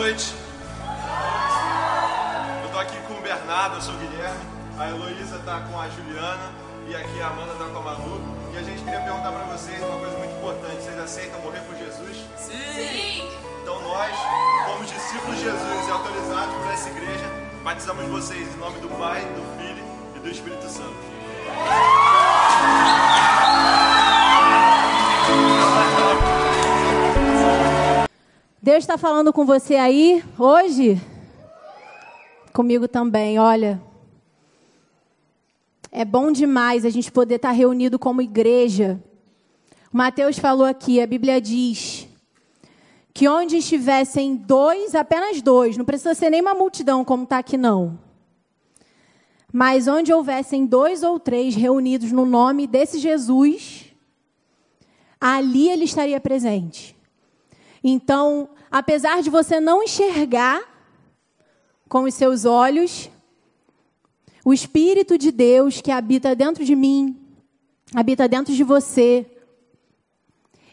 noite. Eu tô aqui com o Bernardo, eu sou o Guilherme. A Heloísa tá com a Juliana e aqui a Amanda tá com a Manu. E a gente queria perguntar pra vocês uma coisa muito importante: vocês aceitam morrer por Jesus? Sim! Então nós, como discípulos de Jesus e autorizados por essa igreja, batizamos vocês em nome do Pai, do Filho e do Espírito Santo. Deus está falando com você aí hoje? Comigo também, olha. É bom demais a gente poder estar reunido como igreja. O Mateus falou aqui, a Bíblia diz que onde estivessem dois, apenas dois, não precisa ser nem uma multidão como está aqui não. Mas onde houvessem dois ou três reunidos no nome desse Jesus, ali ele estaria presente. Então, apesar de você não enxergar com os seus olhos, o Espírito de Deus que habita dentro de mim, habita dentro de você,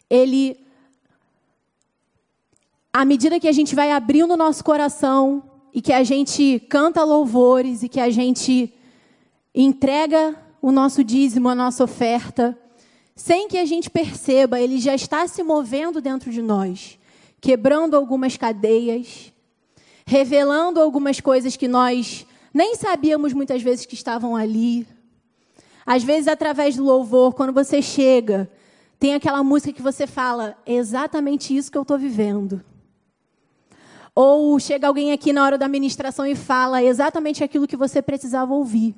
ele, à medida que a gente vai abrindo o nosso coração e que a gente canta louvores e que a gente entrega o nosso dízimo, a nossa oferta, sem que a gente perceba, ele já está se movendo dentro de nós, quebrando algumas cadeias, revelando algumas coisas que nós nem sabíamos muitas vezes que estavam ali. Às vezes, através do louvor, quando você chega, tem aquela música que você fala, "É exatamente isso que eu estou vivendo. Ou chega alguém aqui na hora da ministração e fala exatamente aquilo que você precisava ouvir.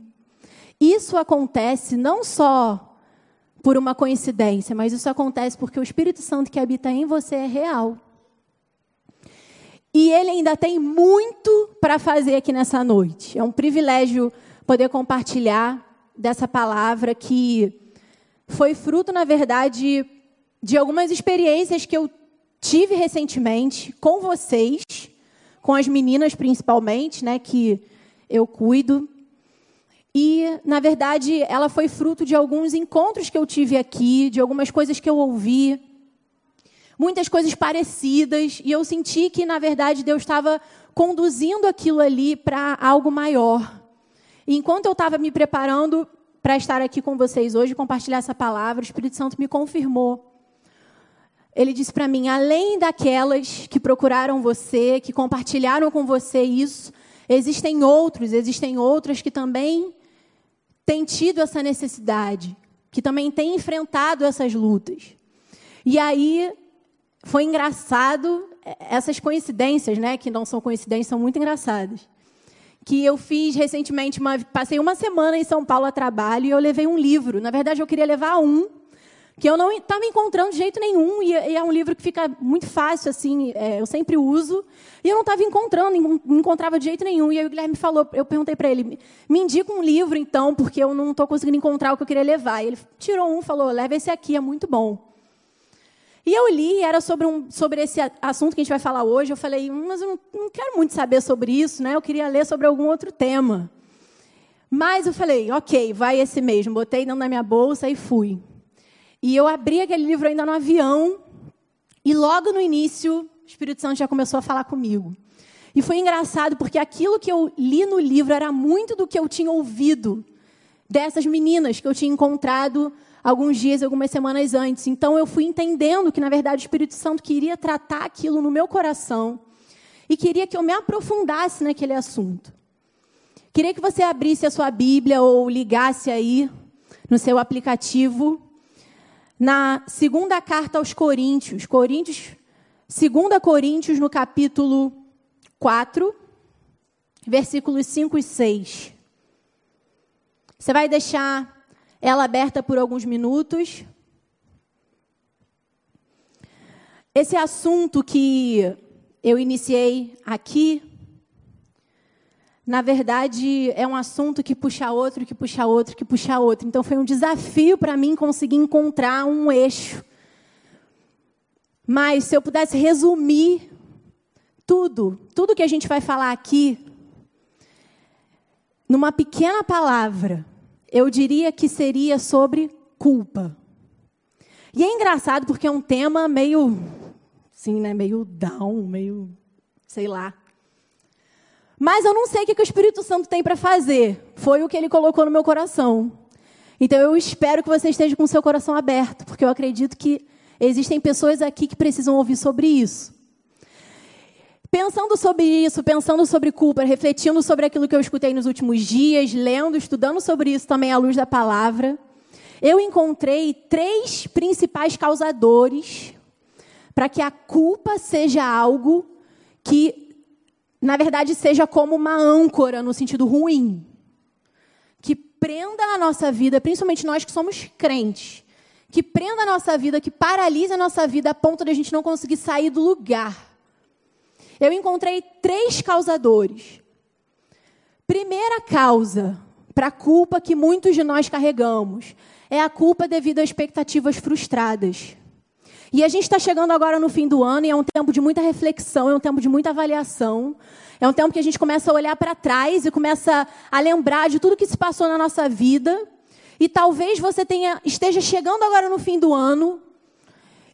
Isso acontece não só por uma coincidência, mas isso acontece porque o Espírito Santo que habita em você é real. E ele ainda tem muito para fazer aqui nessa noite. É um privilégio poder compartilhar dessa palavra que foi fruto, na verdade, de algumas experiências que eu tive recentemente com vocês, com as meninas principalmente, né, que eu cuido. E, na verdade, ela foi fruto de alguns encontros que eu tive aqui, de algumas coisas que eu ouvi, muitas coisas parecidas, e eu senti que, na verdade, Deus estava conduzindo aquilo ali para algo maior. E enquanto eu estava me preparando para estar aqui com vocês hoje, compartilhar essa palavra, o Espírito Santo me confirmou. Ele disse para mim: além daquelas que procuraram você, que compartilharam com você isso, existem outros, existem outras que também têm tido essa necessidade, que também têm enfrentado essas lutas. E aí foi engraçado essas coincidências, né, que não são coincidências, são muito engraçadas. Que eu fiz recentemente, uma, passei uma semana em São Paulo a trabalho e eu levei um livro. Na verdade, eu queria levar um, que eu não estava encontrando de jeito nenhum, e, é um livro que fica muito fácil, assim, é, eu sempre uso, e eu não estava encontrando, não encontrava de jeito nenhum. E aí o Guilherme falou, eu perguntei para ele, me indica um livro, então, porque eu não estou conseguindo encontrar o que eu queria levar. E ele tirou um, falou, leva esse aqui, é muito bom. E eu li, era sobre, um, sobre esse assunto que a gente vai falar hoje. Eu falei, hum, mas eu não, não, quero muito saber sobre isso, né? Eu queria ler sobre algum outro tema. Mas eu falei, ok, vai esse mesmo. Botei dentro da minha bolsa e fui. E eu abri aquele livro ainda no avião. E logo no início, o Espírito Santo já começou a falar comigo. E foi engraçado, porque aquilo que eu li no livro era muito do que eu tinha ouvido dessas meninas que eu tinha encontrado alguns dias, algumas semanas antes. Então eu fui entendendo que, na verdade, o Espírito Santo queria tratar aquilo no meu coração e queria que eu me aprofundasse naquele assunto. Queria que você abrisse a sua Bíblia ou ligasse aí no seu aplicativo na segunda carta aos Coríntios, Coríntios, 2 Coríntios no capítulo 4, versículos 5 e 6. Você vai deixar ela aberta por alguns minutos. Esse assunto que eu iniciei aqui, na verdade, é um assunto que puxa outro, que puxa outro, que puxa outro. Então foi um desafio para mim conseguir encontrar um eixo. Mas se eu pudesse resumir tudo, tudo que a gente vai falar aqui, numa pequena palavra, eu diria que seria sobre culpa. E é engraçado porque é um tema meio, sim, né, meio down, meio, sei lá. Mas eu não sei o que o Espírito Santo tem para fazer. Foi o que ele colocou no meu coração. Então eu espero que você esteja com o seu coração aberto, porque eu acredito que existem pessoas aqui que precisam ouvir sobre isso. Pensando sobre isso, pensando sobre culpa, refletindo sobre aquilo que eu escutei nos últimos dias, lendo, estudando sobre isso também à luz da palavra, eu encontrei três principais causadores para que a culpa seja algo que, na verdade, seja como uma âncora no sentido ruim, que prenda a nossa vida, principalmente nós que somos crentes, que prenda a nossa vida, que paralise a nossa vida a ponto de a gente não conseguir sair do lugar eu encontrei três causadores. Primeira causa para a culpa que muitos de nós carregamos é a culpa devido a expectativas frustradas. E a gente está chegando agora no fim do ano e é um tempo de muita reflexão, é um tempo de muita avaliação. É um tempo que a gente começa a olhar para trás e começa a lembrar de tudo que se passou na nossa vida. E talvez você tenha, esteja chegando agora no fim do ano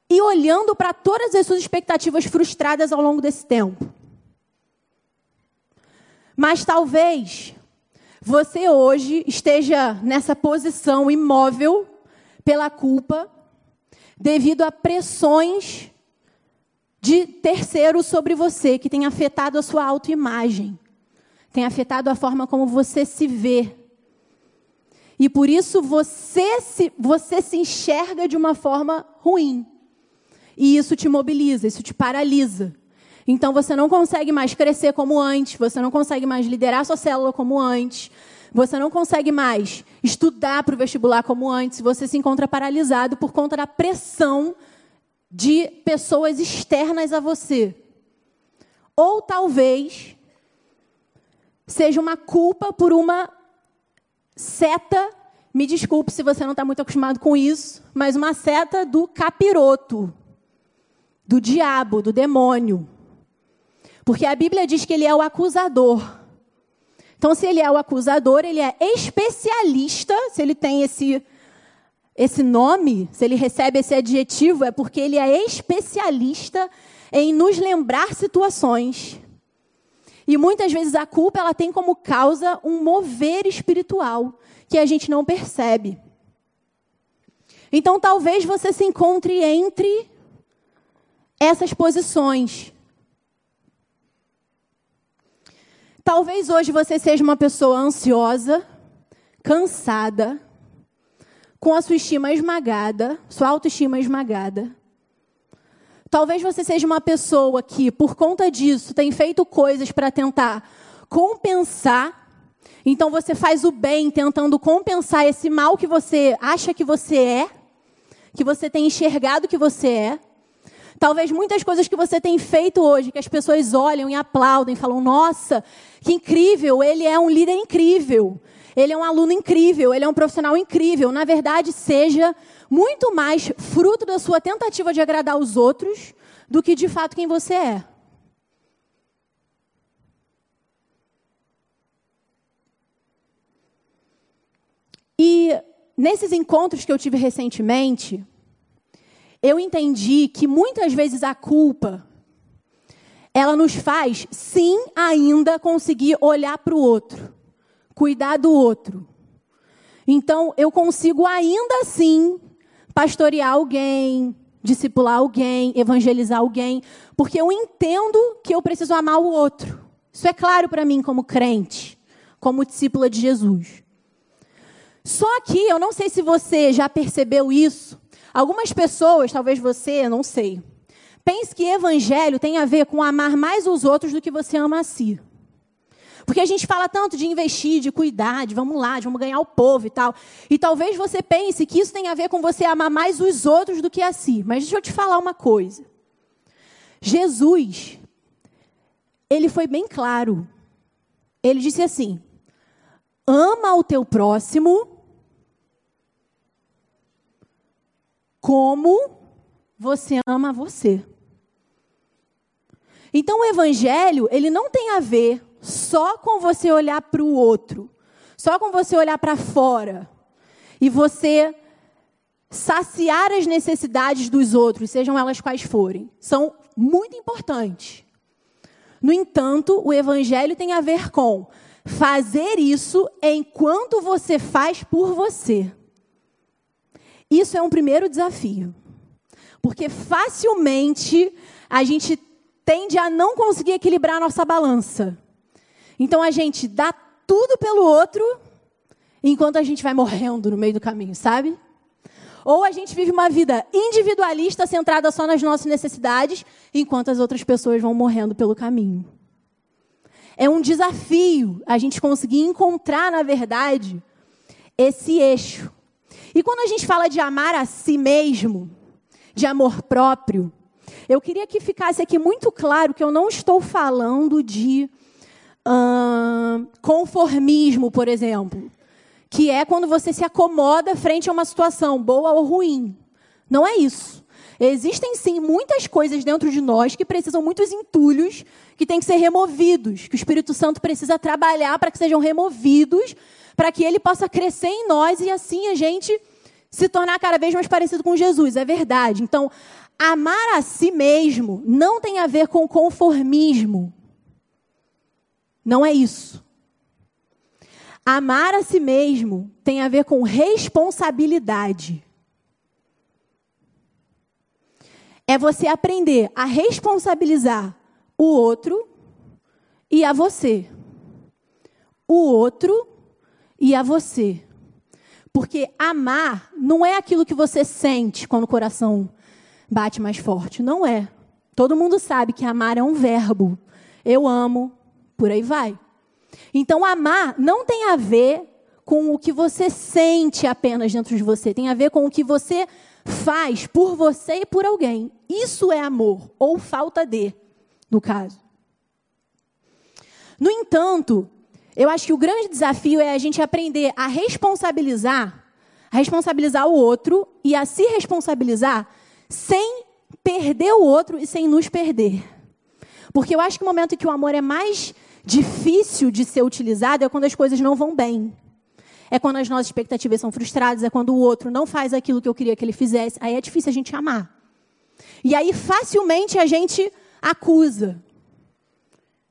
e olhando para todas as suas expectativas frustradas ao longo desse tempo. Mas talvez você hoje esteja nessa posição imóvel pela culpa, devido a pressões de terceiros sobre você, que tem afetado a sua autoimagem, tem afetado a forma como você se vê. E por isso você se, você se enxerga de uma forma ruim. E isso te mobiliza, isso te paralisa. Então você não consegue mais crescer como antes, você não consegue mais liderar sua célula como antes, você não consegue mais estudar para o vestibular como antes, você se encontra paralisado por conta da pressão de pessoas externas a você. Ou talvez seja uma culpa por uma seta, me desculpe se você não está muito acostumado com isso, mas uma seta do capiroto do diabo, do demônio. Porque a Bíblia diz que ele é o acusador. Então, se ele é o acusador, ele é especialista, se ele tem esse, esse nome, se ele recebe esse adjetivo, é porque ele é especialista em nos lembrar situações. E muitas vezes a culpa ela tem como causa um mover espiritual que a gente não percebe. Então, talvez você se encontre entre essas posições. Talvez hoje você seja uma pessoa ansiosa, cansada, com a sua estima esmagada, sua autoestima esmagada. Talvez você seja uma pessoa que, por conta disso, tem feito coisas para tentar compensar. Então você faz o bem tentando compensar esse mal que você acha que você é, que você tem enxergado que você é. Talvez muitas coisas que você tem feito hoje, que as pessoas olham e aplaudem, falam: nossa, que incrível, ele é um líder incrível, ele é um aluno incrível, ele é um profissional incrível. Na verdade, seja muito mais fruto da sua tentativa de agradar os outros do que de fato quem você é. E nesses encontros que eu tive recentemente, eu entendi que muitas vezes a culpa ela nos faz sim ainda conseguir olhar para o outro, cuidar do outro. Então, eu consigo ainda assim pastorear alguém, discipular alguém, evangelizar alguém, porque eu entendo que eu preciso amar o outro. Isso é claro para mim como crente, como discípula de Jesus. Só que eu não sei se você já percebeu isso. Algumas pessoas, talvez você, não sei, pense que evangelho tem a ver com amar mais os outros do que você ama a si. Porque a gente fala tanto de investir, de cuidar, de vamos lá, de vamos ganhar o povo e tal. E talvez você pense que isso tem a ver com você amar mais os outros do que a si. Mas deixa eu te falar uma coisa. Jesus, ele foi bem claro. Ele disse assim: ama o teu próximo como você ama você. Então o evangelho, ele não tem a ver só com você olhar para o outro, só com você olhar para fora e você saciar as necessidades dos outros, sejam elas quais forem, são muito importantes. No entanto, o evangelho tem a ver com fazer isso enquanto você faz por você. Isso é um primeiro desafio. Porque facilmente a gente tende a não conseguir equilibrar a nossa balança. Então a gente dá tudo pelo outro, enquanto a gente vai morrendo no meio do caminho, sabe? Ou a gente vive uma vida individualista, centrada só nas nossas necessidades, enquanto as outras pessoas vão morrendo pelo caminho. É um desafio a gente conseguir encontrar, na verdade, esse eixo. E quando a gente fala de amar a si mesmo, de amor próprio, eu queria que ficasse aqui muito claro que eu não estou falando de conformismo, por exemplo, que é quando você se acomoda frente a uma situação, boa ou ruim. Não é isso. Existem sim muitas coisas dentro de nós que precisam muitos entulhos que têm que ser removidos, que o Espírito Santo precisa trabalhar para que sejam removidos, para que ele possa crescer em nós e assim a gente se tornar cada vez mais parecido com Jesus. É verdade. Então, amar a si mesmo não tem a ver com conformismo. Não é isso. Amar a si mesmo tem a ver com responsabilidade. É você aprender a responsabilizar o outro e a você. O outro e a você. Porque amar não é aquilo que você sente quando o coração bate mais forte. Não é. Todo mundo sabe que amar é um verbo. Eu amo, por aí vai. Então, amar não tem a ver com o que você sente apenas dentro de você, tem a ver com o que você faz por você e por alguém. Isso é amor, ou falta de, no caso. No entanto, eu acho que o grande desafio é a gente aprender a responsabilizar, a responsabilizar o outro e a se responsabilizar sem perder o outro e sem nos perder. Porque eu acho que o momento que o amor é mais difícil de ser utilizado é quando as coisas não vão bem. É quando as nossas expectativas são frustradas, é quando o outro não faz aquilo que eu queria que ele fizesse. Aí é difícil a gente amar. E aí facilmente a gente acusa.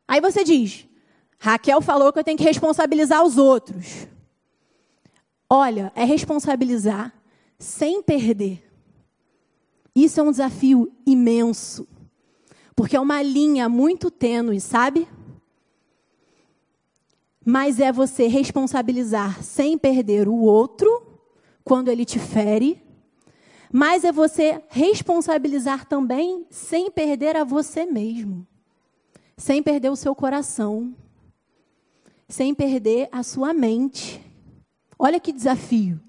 Aí você diz: Raquel falou que eu tenho que responsabilizar os outros. Olha, é responsabilizar sem perder. Isso é um desafio imenso. Porque é uma linha muito tênue, sabe? mas é você responsabilizar sem perder o outro quando ele te fere, mas é você responsabilizar também sem perder a você mesmo, sem perder o seu coração, sem perder a sua mente. Olha que desafio.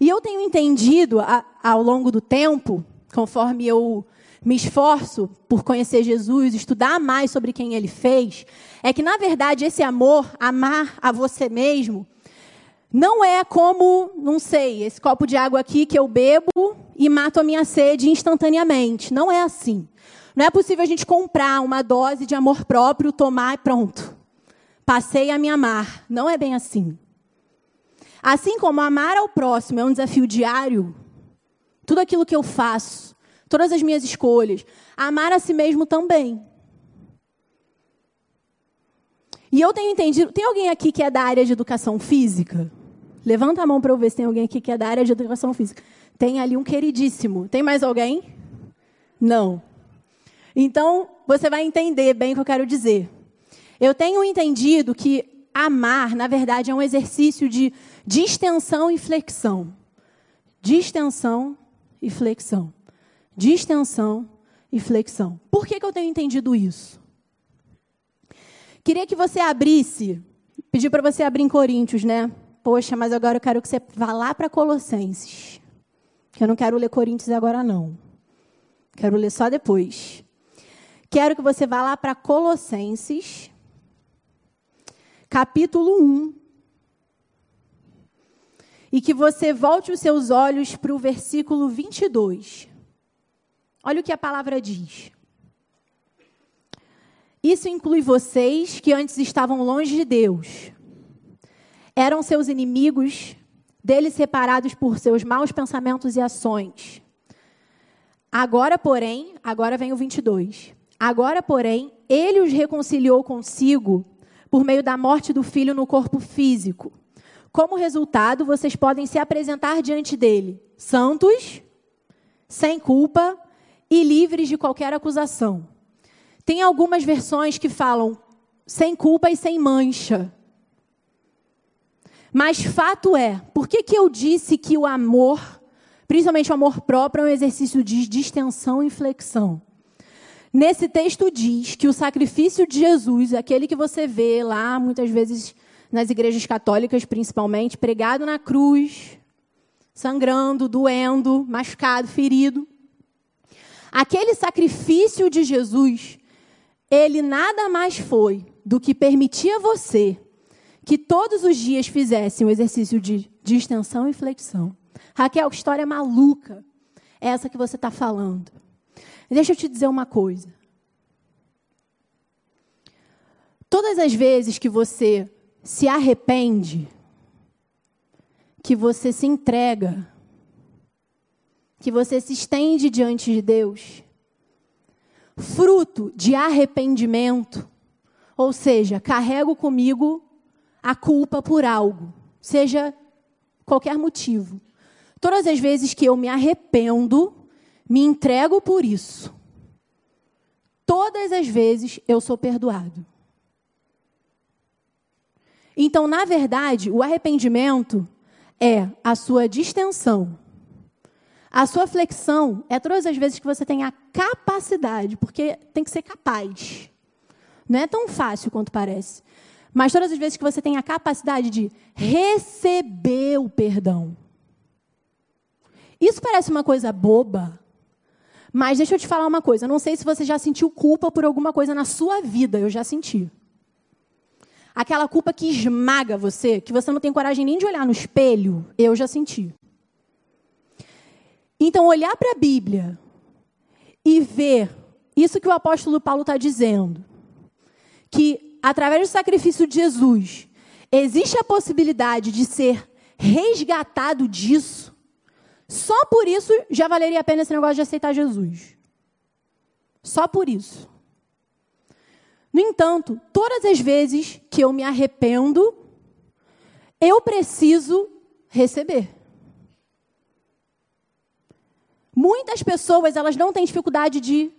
E eu tenho entendido a, ao longo do tempo, conforme eu me esforço por conhecer Jesus, estudar mais sobre quem ele fez, é que, na verdade, esse amor, amar a você mesmo, não é como, não sei, esse copo de água aqui que eu bebo e mato a minha sede instantaneamente. Não é assim. Não é possível a gente comprar uma dose de amor próprio, tomar e pronto. Passei a me amar. Não é bem assim. Assim como amar ao próximo é um desafio diário, tudo aquilo que eu faço, todas as minhas escolhas, amar a si mesmo também. E eu tenho entendido. Tem alguém aqui que é da área de educação física? Levanta a mão para eu ver se tem alguém aqui que é da área de educação física. Tem ali um queridíssimo. Tem mais alguém? Não. Então, você vai entender bem o que eu quero dizer. Eu tenho entendido que amar, na verdade, é um exercício de distensão e flexão. Distensão e flexão. Distensão e flexão. Por que, que eu tenho entendido isso? Queria que você abrisse, pedi para você abrir em Coríntios, né? Poxa, mas agora eu quero que você vá lá para Colossenses. Que eu não quero ler Coríntios agora, não. Quero ler só depois. Quero que você vá lá para Colossenses, capítulo 1. E que você volte os seus olhos para o versículo 22. Olha o que a palavra diz. Isso inclui vocês que antes estavam longe de Deus. Eram seus inimigos, deles separados por seus maus pensamentos e ações. Agora, porém, agora vem o 22. Agora, porém, ele os reconciliou consigo por meio da morte do filho no corpo físico. Como resultado, vocês podem se apresentar diante dele santos, sem culpa e livres de qualquer acusação. Tem algumas versões que falam sem culpa e sem mancha. Mas fato é, por que, que eu disse que o amor, principalmente o amor próprio, é um exercício de distensão e flexão? Nesse texto diz que o sacrifício de Jesus, aquele que você vê lá, muitas vezes nas igrejas católicas principalmente, pregado na cruz, sangrando, doendo, machucado, ferido. Aquele sacrifício de Jesus, ele nada mais foi do que permitir a você que todos os dias fizesse um exercício de, extensão e flexão. Raquel, que história maluca é essa que você está falando? Deixa eu te dizer uma coisa. Todas as vezes que você se arrepende, que você se entrega, que você se estende diante de Deus, fruto de arrependimento, ou seja, carrego comigo a culpa por algo, seja qualquer motivo. Todas as vezes que eu me arrependo, me entrego por isso. Todas as vezes eu sou perdoado. Então, na verdade, o arrependimento é a sua distensão. A sua flexão é todas as vezes que você tem a capacidade, porque tem que ser capaz. Não é tão fácil quanto parece. Mas todas as vezes que você tem a capacidade de receber o perdão. Isso parece uma coisa boba, mas deixa eu te falar uma coisa. Eu não sei se você já sentiu culpa por alguma coisa na sua vida. Eu já senti. Aquela culpa que esmaga você, que você não tem coragem nem de olhar no espelho, eu já senti. Então, olhar para a Bíblia e ver isso que o apóstolo Paulo está dizendo, que através do sacrifício de Jesus, existe a possibilidade de ser resgatado disso, só por isso já valeria a pena esse negócio de aceitar Jesus. Só por isso. No entanto, todas as vezes que eu me arrependo, eu preciso receber. Muitas pessoas, elas não têm dificuldade de,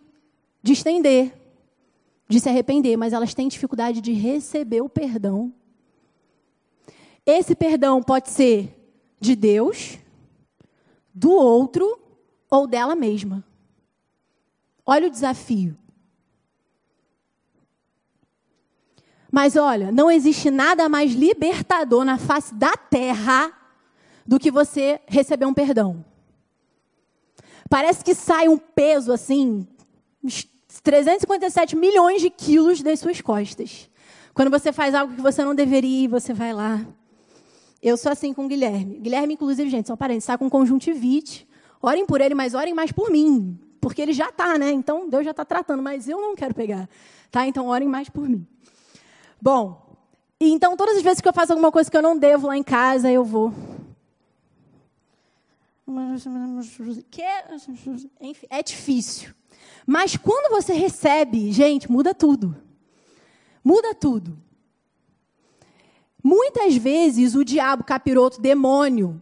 de estender, de se arrepender, mas elas têm dificuldade de receber o perdão. Esse perdão pode ser de Deus, do outro ou dela mesma. Olha o desafio. Mas olha, não existe nada mais libertador na face da terra do que você receber um perdão. Parece que sai um peso assim, 357 milhões de quilos das suas costas. Quando você faz algo que você não deveria, você vai lá, eu sou assim com o Guilherme. Guilherme, inclusive, gente, são parentes, está com conjuntivite. Orem por ele, mas orem mais por mim. Porque ele já está, né? Então, Deus já está tratando, mas eu não quero pegar. Tá? Então, orem mais por mim. Bom, então, todas as vezes que eu faço alguma coisa que eu não devo lá em casa, eu vou. É, enfim, é difícil. Mas quando você recebe, gente, muda tudo. Muda tudo. Muitas vezes o diabo, capiroto, demônio,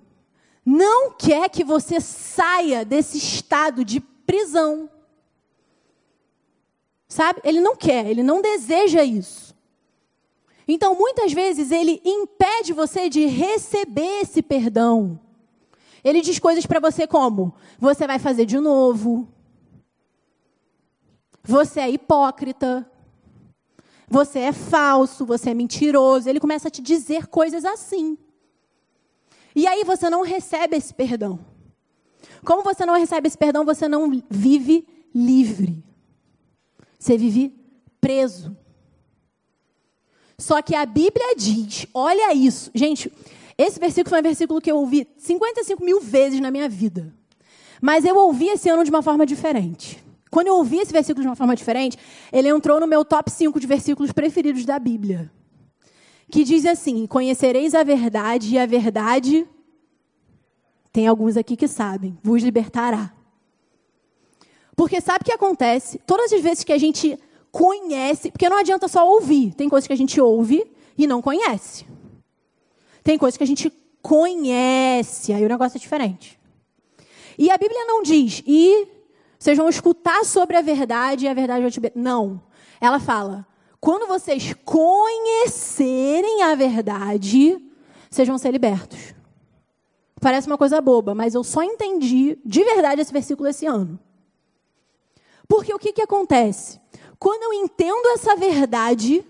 não quer que você saia desse estado de prisão. Sabe? Ele não quer, ele não deseja isso. Então, muitas vezes, ele impede você de receber esse perdão. Ele diz coisas para você como: você vai fazer de novo. Você é hipócrita. Você é falso, você é mentiroso. Ele começa a te dizer coisas assim. E aí você não recebe esse perdão. Como você não recebe esse perdão, você não vive livre. Você vive preso. Só que a Bíblia diz, olha isso. Gente, esse versículo foi um versículo que eu ouvi 55 mil vezes na minha vida. Mas eu ouvi esse ano de uma forma diferente. Quando eu ouvi esse versículo de uma forma diferente, ele entrou no meu top 5 de versículos preferidos da Bíblia. Que diz assim: Conhecereis a verdade, e a verdade, tem alguns aqui que sabem, vos libertará. Porque sabe o que acontece? Todas as vezes que a gente conhece, porque não adianta só ouvir, tem coisas que a gente ouve e não conhece. Tem coisas que a gente conhece, aí o negócio é diferente. E a Bíblia não diz, e vocês vão escutar sobre a verdade e a verdade vai te. Não. Ela fala: quando vocês conhecerem a verdade, vocês vão ser libertos. Parece uma coisa boba, mas eu só entendi de verdade esse versículo esse ano. Porque o que, que acontece? Quando eu entendo essa verdade,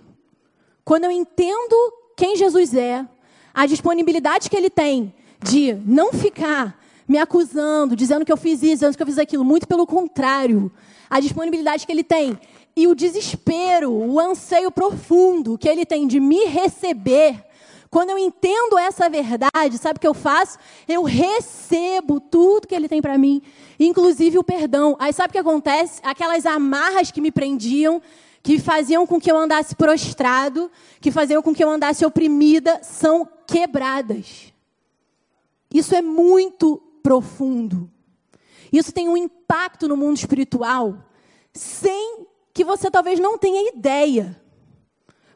quando eu entendo quem Jesus é, a disponibilidade que ele tem de não ficar me acusando, dizendo que eu fiz isso, dizendo que eu fiz aquilo. Muito pelo contrário. A disponibilidade que ele tem e o desespero, o anseio profundo que ele tem de me receber. Quando eu entendo essa verdade, sabe o que eu faço? Eu recebo tudo que ele tem para mim, inclusive o perdão. Aí sabe o que acontece? Aquelas amarras que me prendiam, que faziam com que eu andasse prostrado, que faziam com que eu andasse oprimida, são quebradas. Isso é muito profundo. Isso tem um impacto no mundo espiritual sem que você talvez não tenha ideia.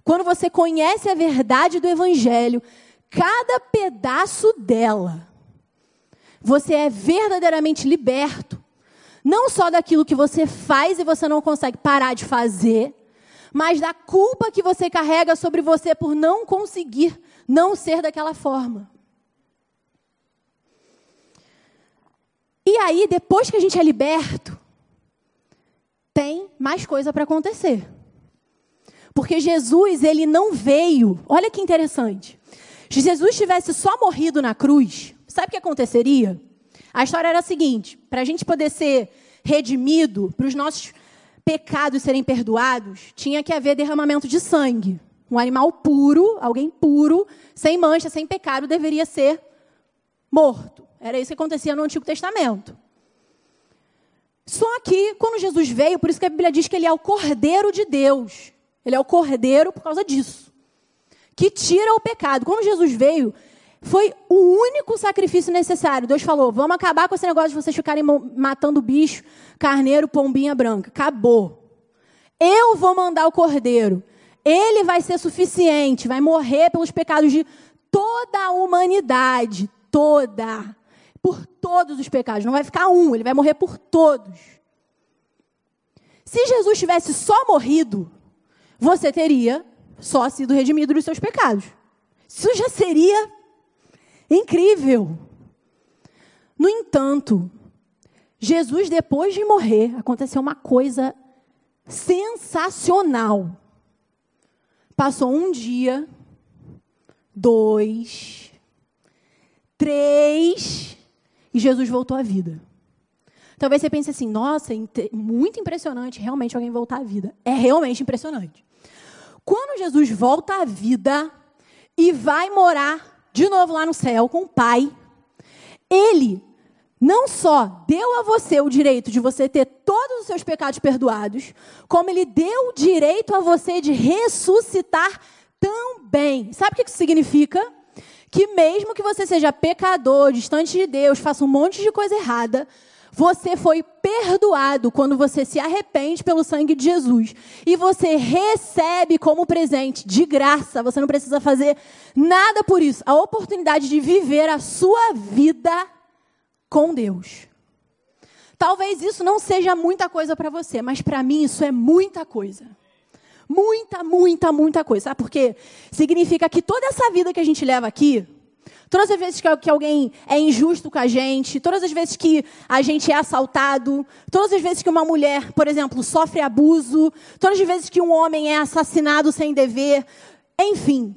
Quando você conhece a verdade do Evangelho, cada pedaço dela, você é verdadeiramente liberto. Não só daquilo que você faz e você não consegue parar de fazer, mas da culpa que você carrega sobre você por não conseguir não ser daquela forma. E aí, depois que a gente é liberto, tem mais coisa para acontecer. Porque Jesus, ele não veio. Olha que interessante. Se Jesus tivesse só morrido na cruz, sabe o que aconteceria? A história era a seguinte: para a gente poder ser redimido, para os nossos pecados serem perdoados, tinha que haver derramamento de sangue. Um animal puro, alguém puro, sem mancha, sem pecado, deveria ser morto. Era isso que acontecia no Antigo Testamento. Só que, quando Jesus veio, por isso que a Bíblia diz que ele é o Cordeiro de Deus. Ele é o Cordeiro por causa disso. Que tira o pecado. Quando Jesus veio, foi o único sacrifício necessário. Deus falou: vamos acabar com esse negócio de vocês ficarem matando bicho, carneiro, pombinha branca. Acabou. Eu vou mandar o cordeiro. Ele vai ser suficiente, vai morrer pelos pecados de toda a humanidade. Toda por todos os pecados, não vai ficar um, ele vai morrer por todos. Se Jesus tivesse só morrido, você teria só sido redimido dos seus pecados. Isso já seria incrível. No entanto, Jesus, depois de morrer, aconteceu uma coisa sensacional. Passou um dia, dois, três, e Jesus voltou à vida. Talvez você pense assim, nossa, muito impressionante realmente alguém voltar à vida. É realmente impressionante. Quando Jesus volta à vida e vai morar de novo lá no céu com o Pai, ele não só deu a você o direito de você ter todos os seus pecados perdoados, como ele deu o direito a você de ressuscitar também. Sabe o que isso significa? Que mesmo que você seja pecador, distante de Deus, faça um monte de coisa errada, Você foi perdoado quando você se arrepende pelo sangue de Jesus. E você recebe como presente, de graça, você não precisa fazer nada por isso, a oportunidade de viver a sua vida com Deus. Talvez isso não seja muita coisa para você, mas para mim isso é muita coisa. Muita, muita, muita coisa. Sabe por quê? Significa que toda essa vida que a gente leva aqui, Todas as vezes que alguém é injusto com a gente, todas as vezes que a gente é assaltado, todas as vezes que uma mulher, por exemplo, sofre abuso, todas as vezes que um homem é assassinado sem dever, enfim,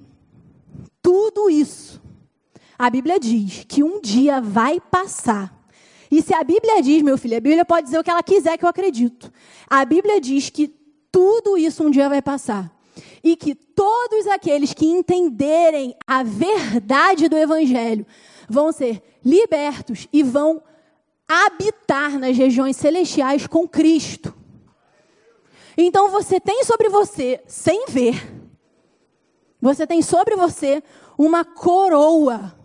tudo isso, a Bíblia diz que um dia vai passar. E se a Bíblia diz, meu filho, a Bíblia pode dizer o que ela quiser que eu acredito. A Bíblia diz que tudo isso um dia vai passar e que todos aqueles que entenderem a verdade do Evangelho vão ser libertos e vão habitar nas regiões celestiais com Cristo. Então você tem sobre você, sem ver, você tem sobre você uma coroa.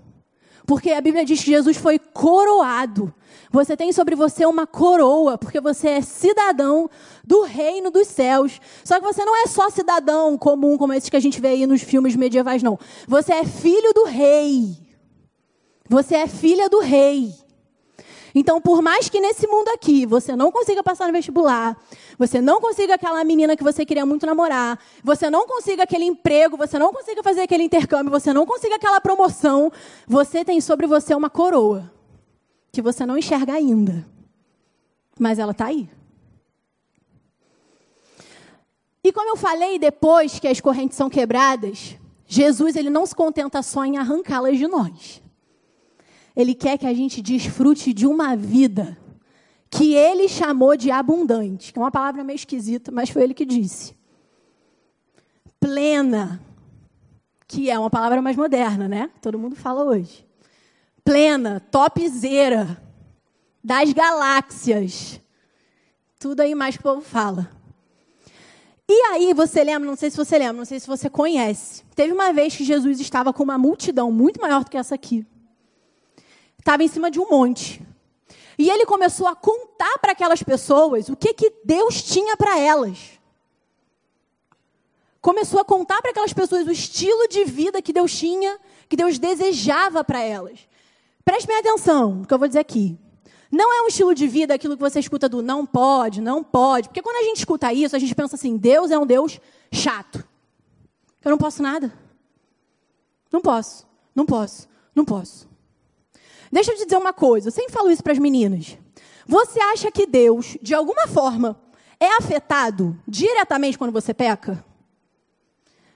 Porque a Bíblia diz que Jesus foi coroado você tem sobre você uma coroa, porque você é cidadão do reino dos céus. Só que você não é só cidadão comum, como esses que a gente vê aí nos filmes medievais, não. Você é filho do rei. Você é filha do rei. Então, por mais que nesse mundo aqui você não consiga passar no vestibular, você não consiga aquela menina que você queria muito namorar, você não consiga aquele emprego, você não consiga fazer aquele intercâmbio, você não consiga aquela promoção, você tem sobre você uma coroa que você não enxerga ainda, mas ela está aí. E como eu falei, depois que as correntes são quebradas, Jesus ele não se contenta só em arrancá-las de nós. Ele quer que a gente desfrute de uma vida que ele chamou de abundante, que é uma palavra meio esquisita, mas foi ele que disse. Plena, que é uma palavra mais moderna, né? Todo mundo fala hoje plena, topzera, das galáxias. Tudo aí mais que o povo fala. E aí, você lembra, não sei se você lembra, não sei se você conhece. Teve uma vez que Jesus estava com uma multidão muito maior do que essa aqui. Estava em cima de um monte. E ele começou a contar para aquelas pessoas o que, que Deus tinha para elas. Começou a contar para aquelas pessoas o estilo de vida que Deus tinha, que Deus desejava para elas. Preste bem atenção no que eu vou dizer aqui. Não é um estilo de vida aquilo que você escuta do não pode, não pode. Porque quando a gente escuta isso, a gente pensa assim: Deus é um Deus chato. Eu não posso nada. Não posso, não posso, não posso. Deixa eu te dizer uma coisa, eu sempre falo isso para as meninas. Você acha que Deus, de alguma forma, é afetado diretamente quando você peca?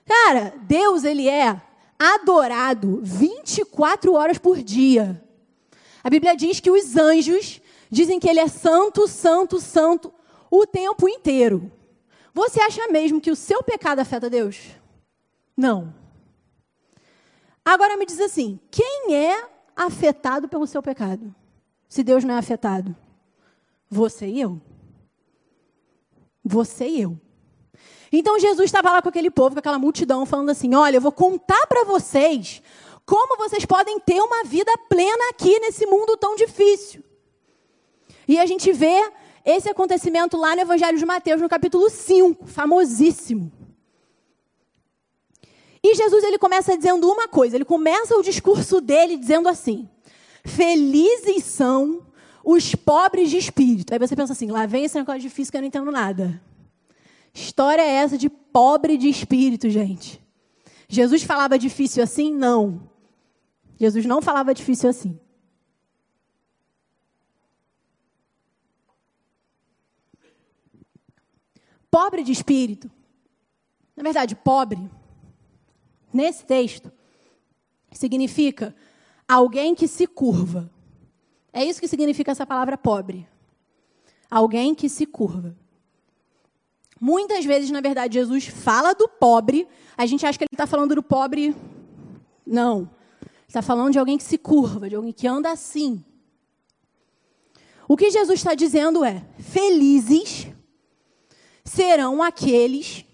Cara, Deus, ele é adorado 24 horas por dia. A Bíblia diz que os anjos dizem que ele é santo, santo, santo o tempo inteiro. Você acha mesmo que o seu pecado afeta Deus? Não. Agora me diz assim: quem é afetado pelo seu pecado? Se Deus não é afetado? Você e eu. Você e eu. Então Jesus estava lá com aquele povo, com aquela multidão, falando assim: Olha, eu vou contar para vocês como vocês podem ter uma vida plena aqui nesse mundo tão difícil. E a gente vê esse acontecimento lá no Evangelho de Mateus, no capítulo 5, famosíssimo. E Jesus ele começa dizendo uma coisa, ele começa o discurso dele dizendo assim: Felizes são os pobres de espírito. Aí você pensa assim: lá vem esse negócio difícil que eu não entendo nada. História é essa de pobre de espírito, gente? Jesus falava difícil assim? Não. Jesus não falava difícil assim. Pobre de espírito. Na verdade, pobre, nesse texto, significa alguém que se curva. É isso que significa essa palavra pobre. Alguém que se curva. Muitas vezes, na verdade, Jesus fala do pobre, a gente acha que ele está falando do pobre. Não. Está falando de alguém que se curva, de alguém que anda assim. O que Jesus está dizendo é: felizes serão aqueles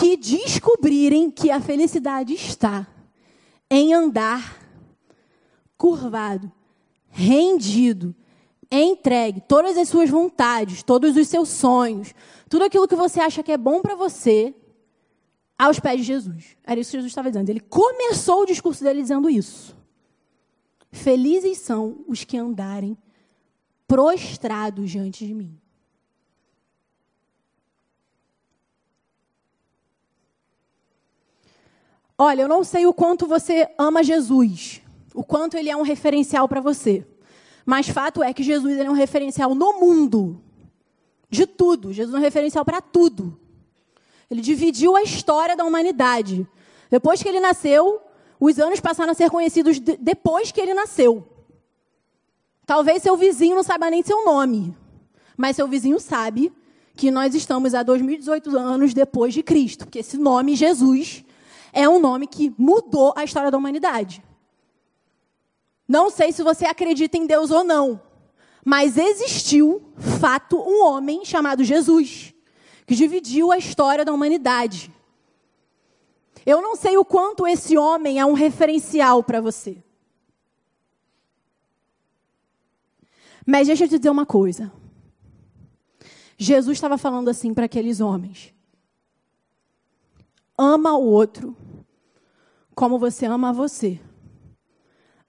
que descobrirem que a felicidade está em andar curvado, rendido, entregue todas as suas vontades, todos os seus sonhos, tudo aquilo que você acha que é bom para você, aos pés de Jesus. Era isso que Jesus estava dizendo. Ele começou o discurso dele dizendo isso. Felizes são os que andarem prostrados diante de mim. Olha, eu não sei o quanto você ama Jesus, o quanto ele é um referencial para você. Mas fato é que Jesus é um referencial no mundo. De tudo. Jesus é um referencial para tudo. Ele dividiu a história da humanidade. Depois que ele nasceu, os anos passaram a ser conhecidos de, depois que ele nasceu. Talvez seu vizinho não saiba nem seu nome, mas seu vizinho sabe que nós estamos há 2018 anos depois de Cristo, porque esse nome Jesus é um nome que mudou a história da humanidade. Não sei se você acredita em Deus ou não, mas existiu, fato, um homem chamado Jesus, que dividiu a história da humanidade. Eu não sei o quanto esse homem é um referencial para você. Mas deixa eu te dizer uma coisa. Jesus estava falando assim para aqueles homens: ama o outro como você ama você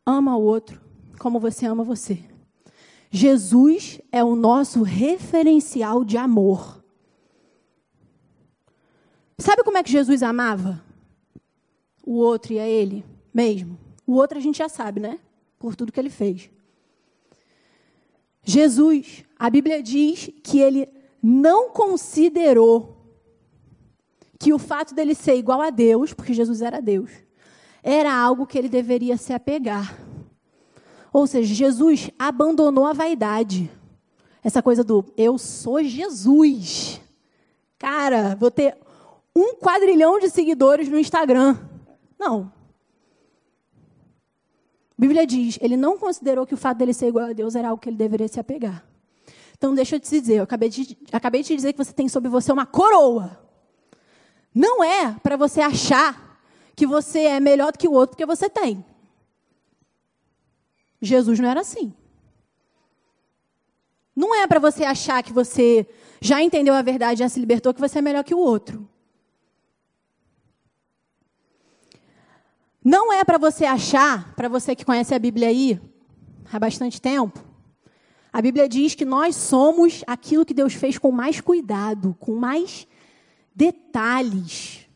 ama o outro como você ama você. Jesus é o nosso referencial de amor. Sabe como é que Jesus amava o outro e a ele mesmo? O outro a gente já sabe, né? Por tudo que ele fez. Jesus, a Bíblia diz que ele não considerou que o fato dele ser igual a Deus, porque Jesus era Deus, era algo que ele deveria se apegar. Ou seja, Jesus abandonou a vaidade. Essa coisa do eu sou Jesus. Cara, vou ter um quadrilhão de seguidores no Instagram. Não. A Bíblia diz, ele não considerou que o fato dele ser igual a Deus era algo que ele deveria se apegar. Então, deixa eu te dizer, eu acabei de, acabei de dizer que você tem sobre você uma coroa. Não é para você achar que você é melhor do que o outro porque você tem. Jesus não era assim. Não é para você achar que você já entendeu a verdade, já se libertou, que você é melhor que o outro. Não é para você achar, para você que conhece a Bíblia aí há bastante tempo, a Bíblia diz que nós somos aquilo que Deus fez com mais cuidado, com mais detalhes.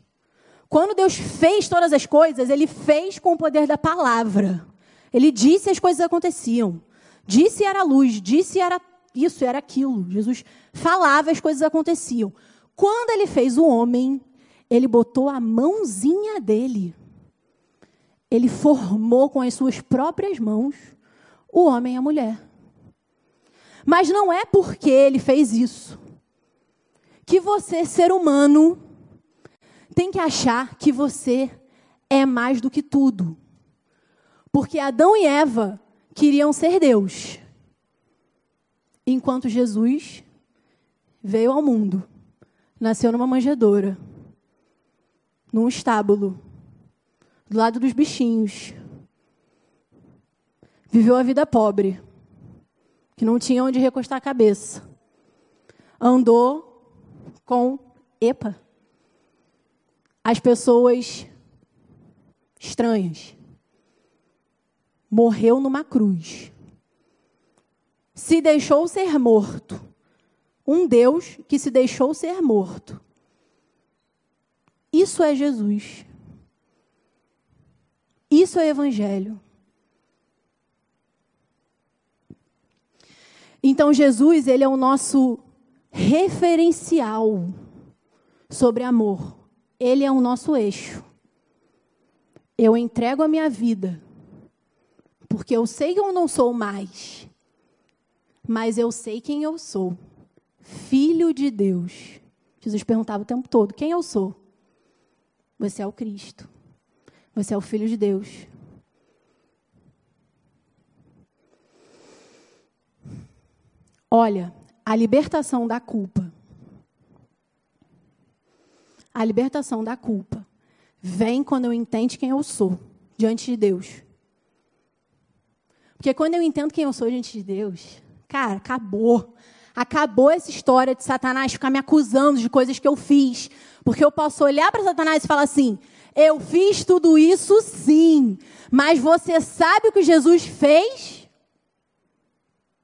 Quando Deus fez todas as coisas, Ele fez com o poder da palavra. Ele disse as coisas aconteciam. Disse era luz, disse era isso, era aquilo. Jesus falava as coisas aconteciam. Quando Ele fez o homem, Ele botou a mãozinha dele. Ele formou com as suas próprias mãos o homem e a mulher. Mas não é porque Ele fez isso que você, ser humano, tem que achar que você é mais do que tudo. Porque Adão e Eva queriam ser Deus. Enquanto Jesus veio ao mundo, nasceu numa manjedoura, num estábulo, do lado dos bichinhos. Viveu a vida pobre, que não tinha onde recostar a cabeça. Andou com EPA as pessoas estranhas. Morreu numa cruz. Se deixou ser morto. Um Deus que se deixou ser morto. Isso é Jesus. Isso é Evangelho. Então, Jesus, ele é o nosso referencial sobre amor. Ele é o nosso eixo. Eu entrego a minha vida, porque eu sei que eu não sou mais, mas eu sei quem eu sou. Filho de Deus. Jesus perguntava o tempo todo: quem eu sou? Você é o Cristo. Você é o Filho de Deus. Olha, a libertação da culpa a libertação da culpa vem quando eu entendo quem eu sou diante de Deus. Porque quando eu entendo quem eu sou diante de Deus, Cara, acabou. Acabou essa história de Satanás ficar me acusando de coisas que eu fiz. Porque eu posso olhar para Satanás e falar assim: eu fiz tudo isso sim, mas você sabe o que Jesus fez?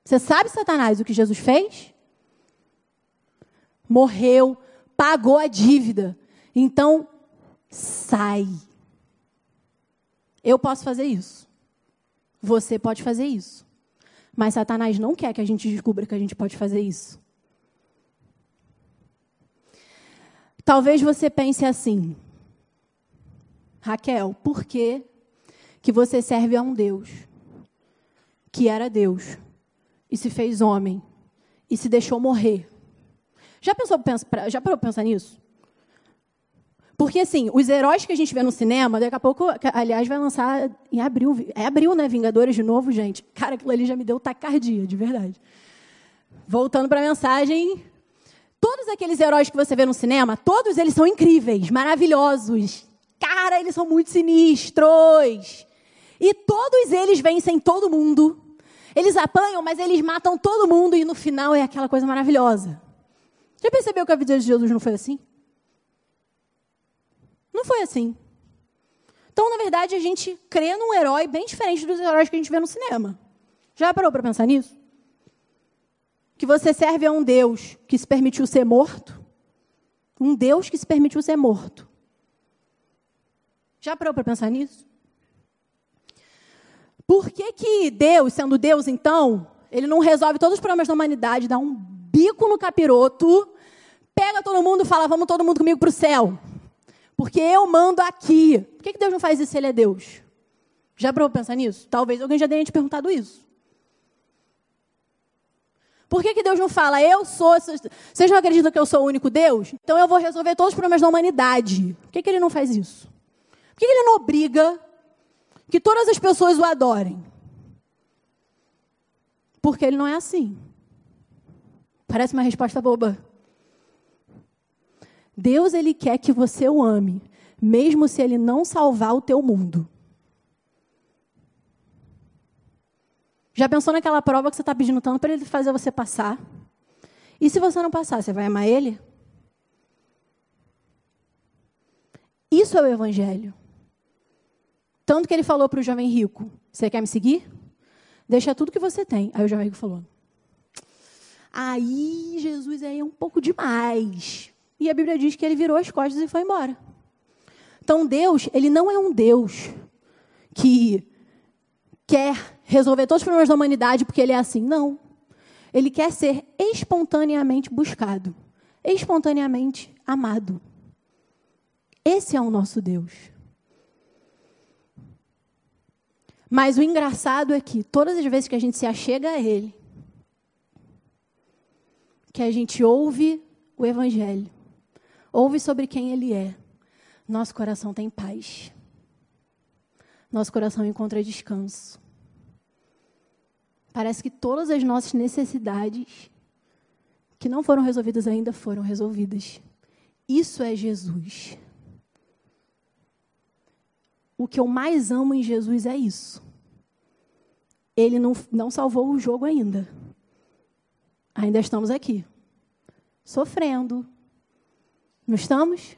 Você sabe, Satanás, o que Jesus fez? Morreu, pagou a dívida. Então, sai. Eu posso fazer isso. Você pode fazer isso. Mas Satanás não quer que a gente descubra que a gente pode fazer isso. Talvez você pense assim: Raquel, por que, que você serve a um Deus que era Deus e se fez homem e se deixou morrer? Já pensou já parou para pensar nisso? Porque, assim, os heróis que a gente vê no cinema, daqui a pouco, aliás, vai lançar em abril. É abril, né? Vingadores de novo, gente. Cara, aquilo ali já me deu tacardia, de verdade. Voltando para a mensagem. Todos aqueles heróis que você vê no cinema, todos eles são incríveis, maravilhosos. Cara, eles são muito sinistros. E todos eles vencem todo mundo. Eles apanham, mas eles matam todo mundo e no final é aquela coisa maravilhosa. Já percebeu que a vida de Jesus não foi assim? Não foi assim. Então, na verdade, a gente crê num herói bem diferente dos heróis que a gente vê no cinema. Já parou para pensar nisso? Que você serve a um Deus que se permitiu ser morto? Um Deus que se permitiu ser morto. Já parou para pensar nisso? Por que, que Deus, sendo Deus, então, ele não resolve todos os problemas da humanidade, dá um bico no capiroto, pega todo mundo e fala, vamos todo mundo comigo para o céu? Porque eu mando aqui. Por que Deus não faz isso se Ele é Deus? Já parou pensar nisso? Talvez alguém já tenha te perguntado isso. Por que, que Deus não fala, eu sou. Vocês não acreditam que eu sou o único Deus? Então eu vou resolver todos os problemas da humanidade. Por que, que ele não faz isso? Por que, que ele não obriga que todas as pessoas o adorem? Porque ele não é assim. Parece uma resposta boba. Deus ele quer que você o ame, mesmo se ele não salvar o teu mundo. Já pensou naquela prova que você está pedindo tanto para ele fazer você passar? E se você não passar, você vai amar ele? Isso é o evangelho. Tanto que ele falou para o jovem rico: Você quer me seguir? Deixa tudo que você tem. Aí o jovem rico falou: Aí, Jesus, aí é um pouco demais. E a Bíblia diz que ele virou as costas e foi embora. Então Deus, ele não é um Deus que quer resolver todos os problemas da humanidade porque ele é assim. Não. Ele quer ser espontaneamente buscado, espontaneamente amado. Esse é o nosso Deus. Mas o engraçado é que todas as vezes que a gente se achega a Ele, que a gente ouve o Evangelho, ouve sobre quem Ele é, nosso coração tem paz. Nosso coração encontra descanso. Parece que todas as nossas necessidades que não foram resolvidas ainda foram resolvidas. Isso é Jesus. O que eu mais amo em Jesus é isso. Ele não, não salvou o jogo ainda. Ainda estamos aqui, sofrendo, não estamos?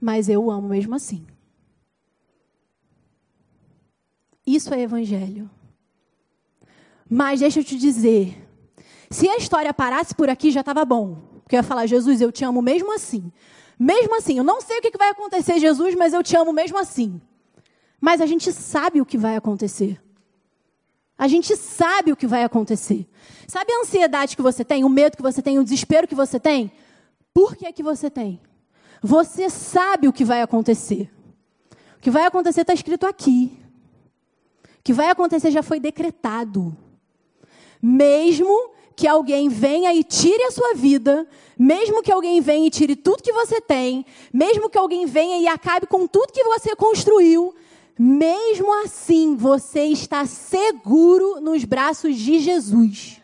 Mas eu o amo mesmo assim. Isso é evangelho. Mas deixa eu te dizer, se a história parasse por aqui já estava bom. Porque eu ia falar, Jesus, eu te amo mesmo assim. Mesmo assim, eu não sei o que vai acontecer, Jesus, mas eu te amo mesmo assim. Mas a gente sabe o que vai acontecer. A gente sabe o que vai acontecer. Sabe a ansiedade que você tem, o medo que você tem, o desespero que você tem? Por que, que você tem? Você sabe o que vai acontecer. O que vai acontecer está escrito aqui. O que vai acontecer já foi decretado. Mesmo que alguém venha e tire a sua vida, mesmo que alguém venha e tire tudo que você tem, mesmo que alguém venha e acabe com tudo que você construiu, mesmo assim você está seguro nos braços de Jesus.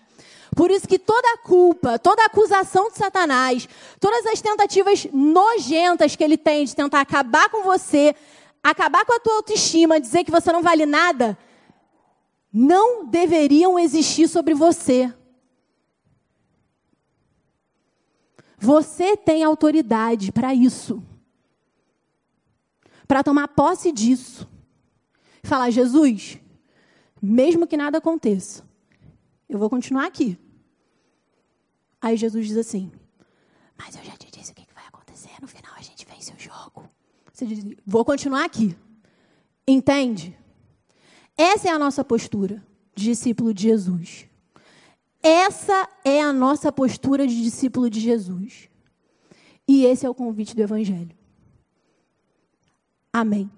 Por isso que toda a culpa, toda a acusação de Satanás, todas as tentativas nojentas que ele tem de tentar acabar com você, acabar com a tua autoestima, dizer que você não vale nada, não deveriam existir sobre você. Você tem autoridade para isso. Para tomar posse disso. Falar, Jesus, mesmo que nada aconteça, eu vou continuar aqui. Aí Jesus diz assim: Mas eu já te disse o que vai acontecer. No final a gente vence o jogo. Você diz: Vou continuar aqui. Entende? Essa é a nossa postura discípulo de Jesus. Essa é a nossa postura de discípulo de Jesus. E esse é o convite do Evangelho. Amém.